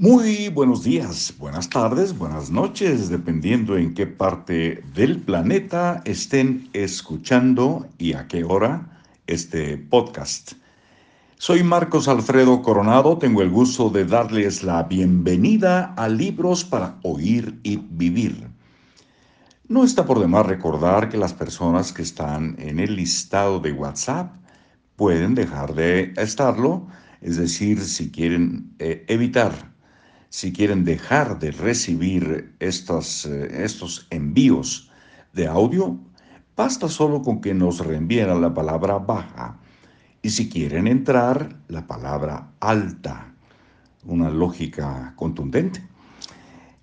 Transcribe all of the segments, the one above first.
Muy buenos días, buenas tardes, buenas noches, dependiendo en qué parte del planeta estén escuchando y a qué hora este podcast. Soy Marcos Alfredo Coronado, tengo el gusto de darles la bienvenida a Libros para Oír y Vivir. No está por demás recordar que las personas que están en el listado de WhatsApp pueden dejar de estarlo, es decir, si quieren eh, evitar si quieren dejar de recibir estos, eh, estos envíos de audio, basta solo con que nos reenvíen la palabra baja. Y si quieren entrar, la palabra alta. Una lógica contundente.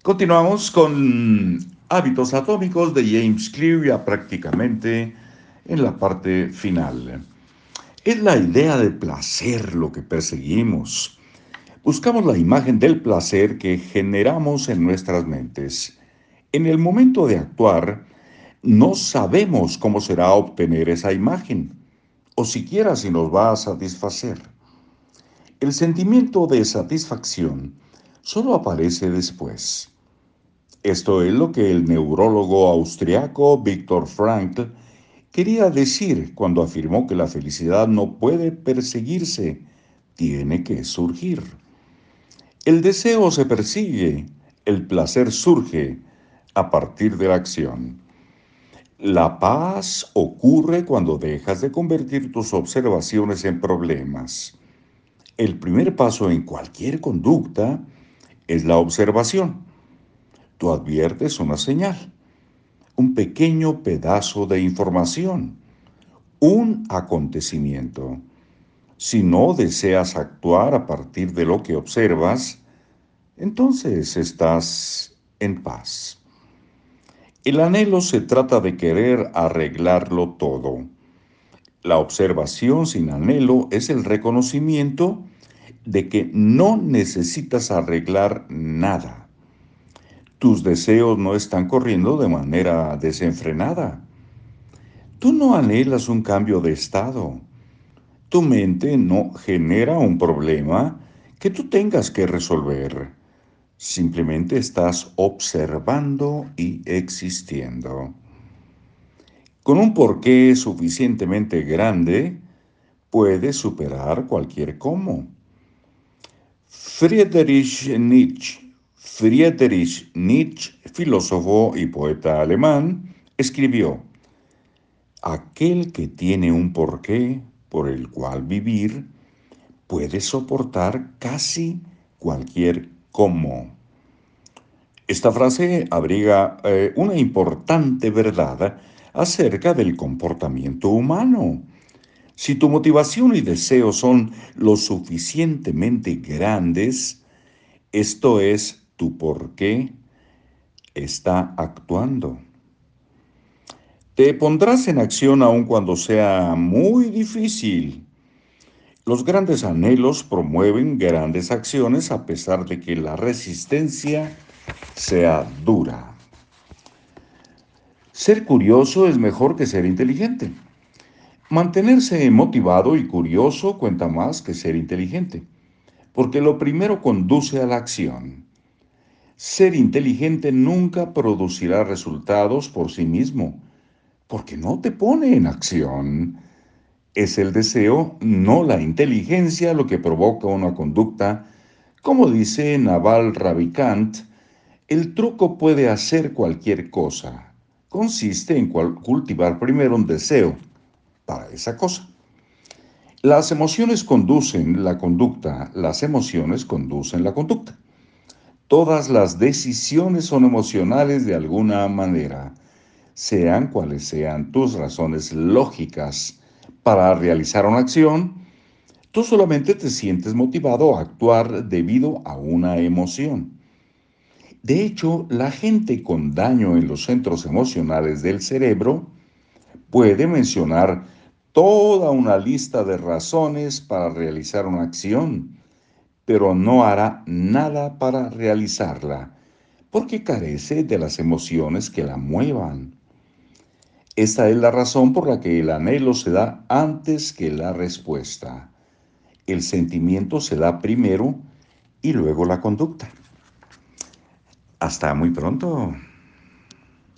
Continuamos con Hábitos Atómicos de James Clear ya prácticamente en la parte final. Es la idea de placer lo que perseguimos Buscamos la imagen del placer que generamos en nuestras mentes. En el momento de actuar, no sabemos cómo será obtener esa imagen, o siquiera si nos va a satisfacer. El sentimiento de satisfacción solo aparece después. Esto es lo que el neurólogo austriaco Viktor Frankl quería decir cuando afirmó que la felicidad no puede perseguirse, tiene que surgir. El deseo se persigue, el placer surge a partir de la acción. La paz ocurre cuando dejas de convertir tus observaciones en problemas. El primer paso en cualquier conducta es la observación. Tú adviertes una señal, un pequeño pedazo de información, un acontecimiento. Si no deseas actuar a partir de lo que observas, entonces estás en paz. El anhelo se trata de querer arreglarlo todo. La observación sin anhelo es el reconocimiento de que no necesitas arreglar nada. Tus deseos no están corriendo de manera desenfrenada. Tú no anhelas un cambio de estado. Tu mente no genera un problema que tú tengas que resolver. Simplemente estás observando y existiendo. Con un porqué suficientemente grande, puedes superar cualquier cómo. Friedrich Nietzsche, Friedrich Nietzsche, filósofo y poeta alemán, escribió, Aquel que tiene un porqué por el cual vivir puede soportar casi cualquier cómo. Esta frase abriga eh, una importante verdad acerca del comportamiento humano. Si tu motivación y deseo son lo suficientemente grandes, esto es tu por qué está actuando. Te pondrás en acción aun cuando sea muy difícil. Los grandes anhelos promueven grandes acciones a pesar de que la resistencia sea dura. Ser curioso es mejor que ser inteligente. Mantenerse motivado y curioso cuenta más que ser inteligente, porque lo primero conduce a la acción. Ser inteligente nunca producirá resultados por sí mismo porque no te pone en acción. Es el deseo, no la inteligencia, lo que provoca una conducta. Como dice Naval Ravikant, el truco puede hacer cualquier cosa. Consiste en cultivar primero un deseo para esa cosa. Las emociones conducen la conducta, las emociones conducen la conducta. Todas las decisiones son emocionales de alguna manera sean cuales sean tus razones lógicas para realizar una acción, tú solamente te sientes motivado a actuar debido a una emoción. De hecho, la gente con daño en los centros emocionales del cerebro puede mencionar toda una lista de razones para realizar una acción, pero no hará nada para realizarla, porque carece de las emociones que la muevan. Esta es la razón por la que el anhelo se da antes que la respuesta. El sentimiento se da primero y luego la conducta. Hasta muy pronto.